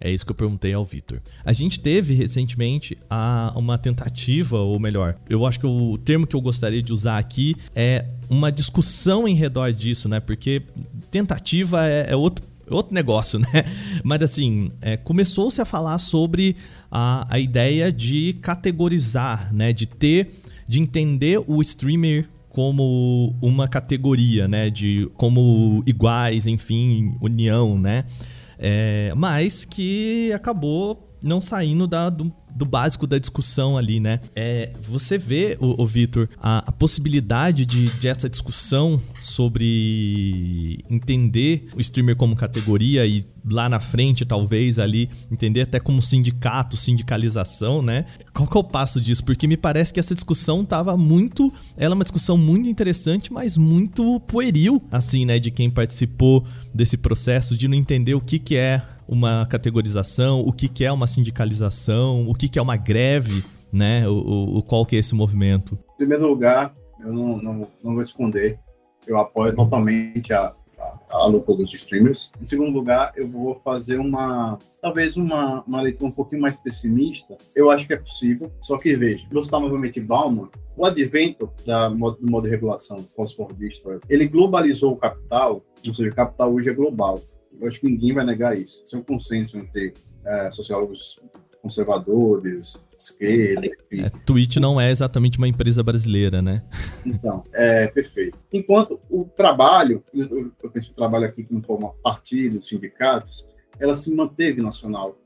é isso que eu perguntei ao Vitor. A gente teve recentemente a, uma tentativa, ou melhor, eu acho que o termo que eu gostaria de usar aqui é uma discussão em redor disso, né? Porque tentativa é, é outro outro negócio, né? Mas assim, é, começou-se a falar sobre a, a ideia de categorizar, né? De ter, de entender o streamer como uma categoria, né? De como iguais, enfim, união, né? É, mas que acabou não saindo da, do, do básico da discussão ali, né? É, você vê, o, o Vitor, a, a, possibilidade de, de essa discussão sobre entender o streamer como categoria e lá na frente, talvez, ali, entender até como sindicato, sindicalização, né? Qual que é o passo disso? Porque me parece que essa discussão tava muito. Ela é uma discussão muito interessante, mas muito pueril, assim, né? De quem participou desse processo de não entender o que, que é uma categorização, o que, que é uma sindicalização, o que, que é uma greve, né? O, o, qual que é esse movimento? Em primeiro lugar, eu não, não, não vou esconder, eu apoio totalmente a, a, a luta dos streamers. Em segundo lugar, eu vou fazer uma, talvez uma, uma leitura um pouquinho mais pessimista. Eu acho que é possível, só que veja, vou citar novamente Bauman, o advento da, do modo de regulação pós-fordista, ele globalizou o capital, ou seja, o capital hoje é global eu acho que ninguém vai negar isso. Isso é um consenso entre é, sociólogos conservadores, esquerda, enfim. É, Twitch não é exatamente uma empresa brasileira, né? Então, é perfeito. Enquanto o trabalho, eu, eu penso que o trabalho aqui como forma partidos, sindicatos, ela se manteve nacional.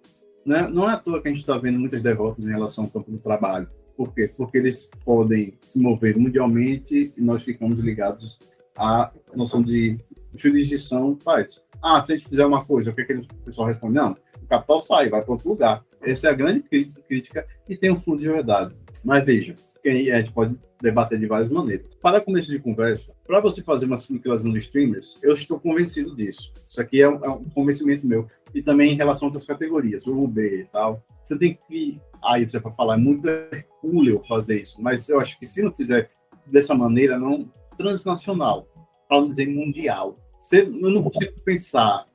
Né? Não é à toa que a gente está vendo muitas derrotas em relação ao campo do trabalho. Por quê? Porque eles podem se mover mundialmente e nós ficamos ligados à noção de jurisdição do país. Ah, se a gente fizer uma coisa, o que, é que o pessoal responde? Não, o capital sai, vai para outro lugar. Essa é a grande crítica e tem um fundo de verdade. Mas veja, a gente pode debater de várias maneiras. Para começo de conversa, para você fazer uma sindicalização de streamers, eu estou convencido disso. Isso aqui é um, é um, convencimento meu. E também em relação a outras categorias, o UB e tal. Você tem que. Aí você vai falar, é muito hercúleo fazer isso, mas eu acho que se não fizer dessa maneira, não transnacional, para não dizer mundial, você, eu não consigo pensar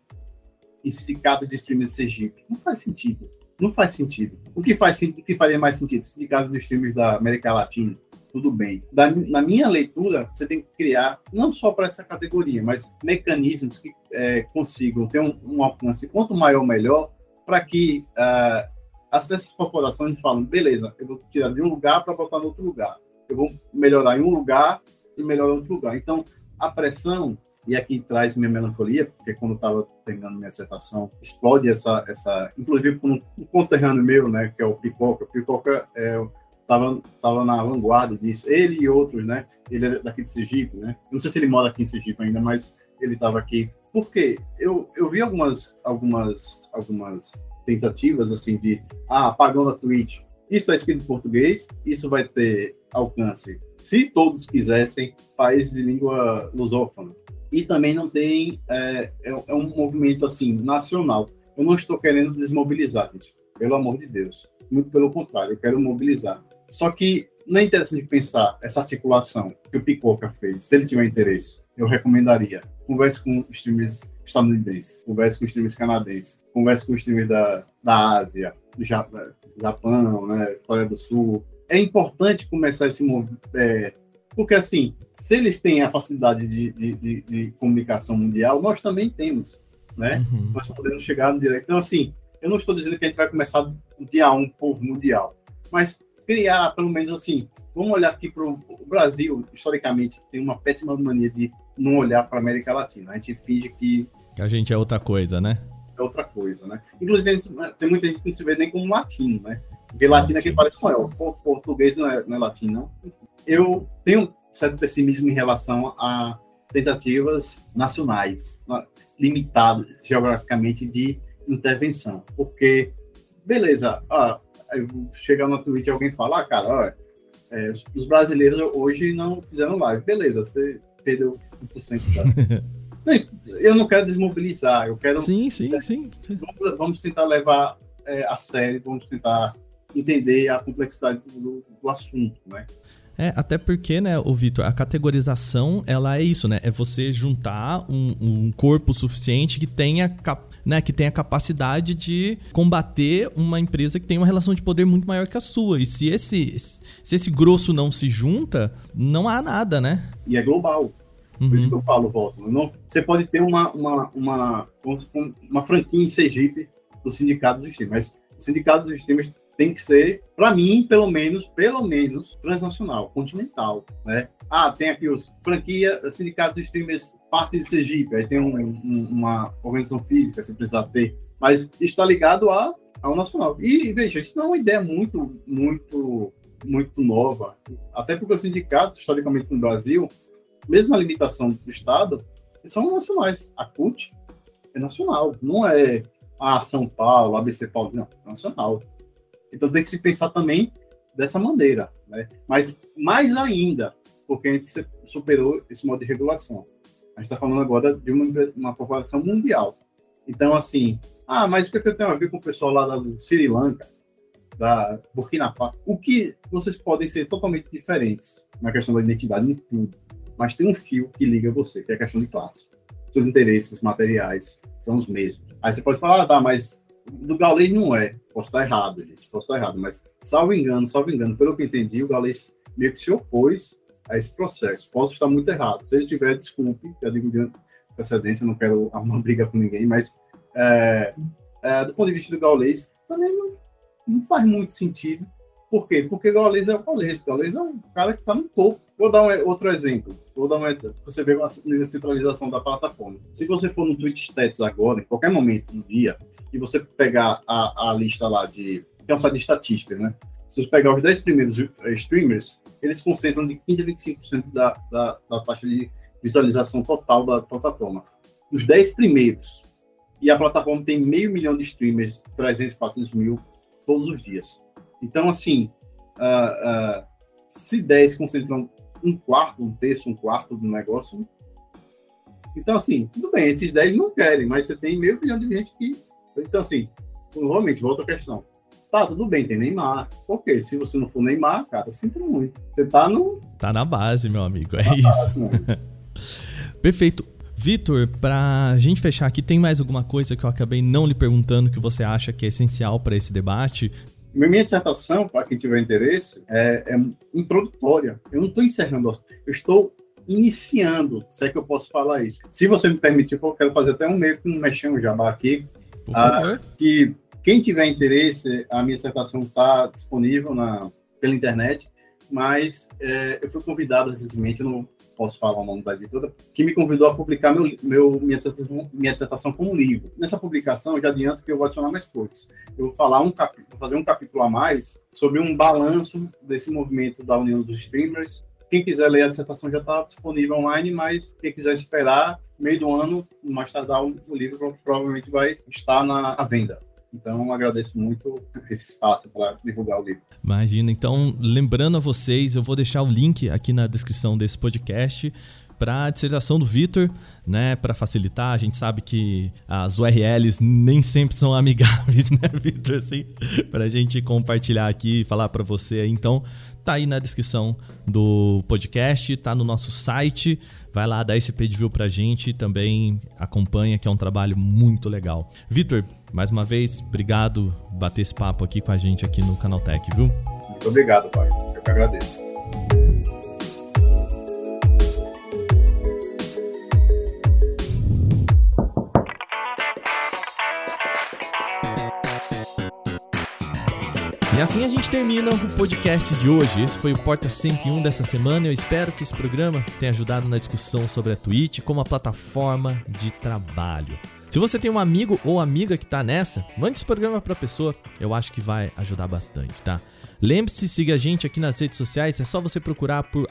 em sindicato de streamers de Sergipe. Não faz sentido. Não faz sentido. O que, faz, o que faria mais sentido? Sindicato de streamers da América Latina. Tudo bem. Da, na minha leitura, você tem que criar, não só para essa categoria, mas mecanismos que é, consigam ter um, um, alcance quanto maior, melhor, para que uh, essas corporações falam, beleza, eu vou tirar de um lugar para botar no outro lugar. Eu vou melhorar em um lugar e melhorar em outro lugar. Então, a pressão e aqui traz minha melancolia, porque quando eu estava terminando minha dissertação, explode essa, essa inclusive com um conterrâneo meu, né, que é o Pipoca. Pipoca é, tava na vanguarda disso. Ele e outros, né? Ele é daqui de Sergipe, né? Não sei se ele mora aqui em Sergipe ainda, mas ele estava aqui. Porque eu, eu vi algumas, algumas, algumas tentativas, assim, de, ah, apagão da Twitch. Isso está escrito em português, isso vai ter alcance. Se todos quisessem, países de língua lusófona e também não tem é, é, é, um movimento assim nacional. Eu não estou querendo desmobilizar, gente, pelo amor de Deus. Muito pelo contrário, eu quero mobilizar. Só que não é interessante pensar essa articulação que o Picoca fez. Se ele tiver interesse, eu recomendaria. Converse com os times estadunidenses, converse com os times canadenses, converse com os times da, da Ásia, do Japão, né, Coreia do Sul. É importante começar esse. É, porque, assim, se eles têm a facilidade de, de, de, de comunicação mundial, nós também temos, né? Uhum. Nós podemos chegar no direto. Então, assim, eu não estou dizendo que a gente vai começar do dia um povo mundial, mas criar, pelo menos, assim, vamos olhar aqui para o Brasil, historicamente, tem uma péssima mania de não olhar para a América Latina. A gente finge que. A gente é outra coisa, né? É outra coisa, né? Inclusive, tem muita gente que não se vê nem como latino, né? Porque sim, latino é quem parece com el. Português não é, não é latino, não. Eu tenho certo pessimismo em relação a tentativas nacionais, limitadas geograficamente de intervenção. Porque, beleza, ah, chega no Twitter e alguém fala, ah, cara, olha, é, os brasileiros hoje não fizeram live. Beleza, você perdeu 1% da... eu não quero desmobilizar, eu quero. Sim, sim, sim. Vamos, vamos tentar levar é, a sério, vamos tentar entender a complexidade do, do assunto, né? É, até porque, né, o Vitor, a categorização, ela é isso, né? É você juntar um, um corpo suficiente que tenha, né, que tenha capacidade de combater uma empresa que tem uma relação de poder muito maior que a sua. E se esse, se esse grosso não se junta, não há nada, né? E é global. Por uhum. isso que eu falo, Volta. Não, você pode ter uma, uma, uma, uma franquia em Sergipe dos sindicatos dos times, mas os sindicatos dos times tem que ser, para mim, pelo menos, pelo menos, transnacional, continental, né? Ah, tem aqui os franquia, sindicato de streamers, parte de Sergipe, aí tem um, um, uma organização física, se precisar ter, mas está ligado a, ao nacional. E, veja, isso não é uma ideia muito, muito, muito nova, até porque os sindicatos, historicamente no Brasil, mesmo a limitação do Estado, são nacionais. A CUT é nacional, não é a São Paulo, ABC Paulo, não, é nacional. Então tem que se pensar também dessa maneira, né? Mas mais ainda, porque a gente superou esse modo de regulação. A gente está falando agora de uma, uma população mundial. Então, assim, ah, mas o que eu tenho a ver com o pessoal lá do Sri Lanka, da Burkina Faso? O que vocês podem ser totalmente diferentes na questão da identidade em tudo, mas tem um fio que liga você, que é a questão de classe. Seus interesses materiais são os mesmos. Aí você pode falar, ah, tá, mas do Gaules não é. Posso estar errado, gente. Posso estar errado. Mas, salvo engano, salvo engano, pelo que entendi, o Gaules meio que se opôs a esse processo. Posso estar muito errado. Se ele tiver, desculpe, já digo de antecedência, não quero arrumar briga com ninguém, mas é, é, do ponto de vista do Gaules, também não, não faz muito sentido. Por quê? Porque Gaules é o Gaules. O Gaules é um cara que está no topo. Vou dar um outro exemplo. Vou dar um exemplo. Você vê a centralização da plataforma. Se você for no Twitch Stats agora, em qualquer momento do dia, e você pegar a, a lista lá de. que é um site de estatística, né? Se você pegar os 10 primeiros eh, streamers, eles concentram de 15 a 25% da, da, da taxa de visualização total da plataforma. Os 10 primeiros. E a plataforma tem meio milhão de streamers, 300, 400 mil todos os dias. Então, assim, uh, uh, se 10 concentram um quarto, um terço, um quarto do negócio. Então, assim, tudo bem, esses 10 não querem, mas você tem meio milhão de gente que então, assim, novamente, volta a questão. Tá, tudo bem, tem Neymar. Ok, se você não for Neymar, cara, sinto muito. Você tá no. Tá na base, meu amigo, é tá isso. Base, Perfeito. Vitor, pra gente fechar aqui, tem mais alguma coisa que eu acabei não lhe perguntando que você acha que é essencial para esse debate? Minha dissertação, para quem tiver interesse, é, é introdutória. Eu não estou encerrando, eu estou iniciando, se é que eu posso falar isso. Se você me permitir, eu quero fazer até um meio que um mexendo jabá aqui, por favor. Ah, que quem tiver interesse, a minha dissertação está disponível na, pela internet, mas é, eu fui convidado recentemente, eu não posso falar o nome da editora, que me convidou a publicar meu, meu, minha, dissertação, minha dissertação como livro. Nessa publicação, eu já adianto que eu vou adicionar mais coisas. Eu vou falar um capítulo, fazer um capítulo a mais sobre um balanço desse movimento da União dos Streamers. Quem quiser ler a dissertação já está disponível online, mas quem quiser esperar, meio do ano, mais tardar, o livro provavelmente vai estar na venda. Então, agradeço muito esse espaço para divulgar o livro. Imagina. Então, lembrando a vocês, eu vou deixar o link aqui na descrição desse podcast para a dissertação do Vitor, né, para facilitar. A gente sabe que as URLs nem sempre são amigáveis, né, Vitor, assim, para a gente compartilhar aqui e falar para você. Então, tá aí na descrição do podcast, tá no nosso site. Vai lá dar esse page view pra gente também acompanha, que é um trabalho muito legal. Vitor, mais uma vez, obrigado por bater esse papo aqui com a gente aqui no Canaltech, viu? Muito obrigado, pai. Eu que agradeço. E assim a gente termina o podcast de hoje. Esse foi o Porta 101 dessa semana. Eu espero que esse programa tenha ajudado na discussão sobre a Twitch como a plataforma de trabalho. Se você tem um amigo ou amiga que tá nessa, mande esse programa pra pessoa. Eu acho que vai ajudar bastante, tá? Lembre-se, siga a gente aqui nas redes sociais, é só você procurar por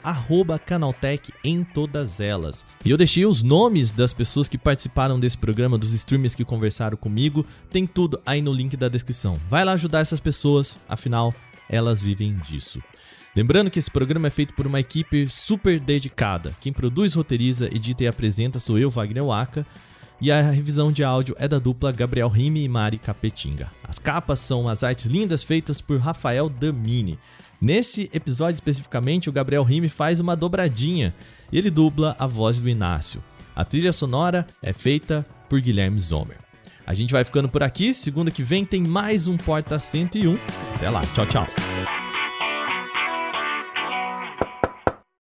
Canaltech em todas elas. E eu deixei os nomes das pessoas que participaram desse programa, dos streamers que conversaram comigo, tem tudo aí no link da descrição. Vai lá ajudar essas pessoas, afinal, elas vivem disso. Lembrando que esse programa é feito por uma equipe super dedicada. Quem produz, roteiriza, edita e apresenta sou eu, Wagner Waka. E a revisão de áudio é da dupla Gabriel Rime e Mari Capetinga. As capas são as artes lindas feitas por Rafael Damini. Nesse episódio especificamente, o Gabriel Rime faz uma dobradinha e ele dubla a voz do Inácio. A trilha sonora é feita por Guilherme Zomer. A gente vai ficando por aqui. Segunda que vem tem mais um Porta 101. Até lá. Tchau, tchau.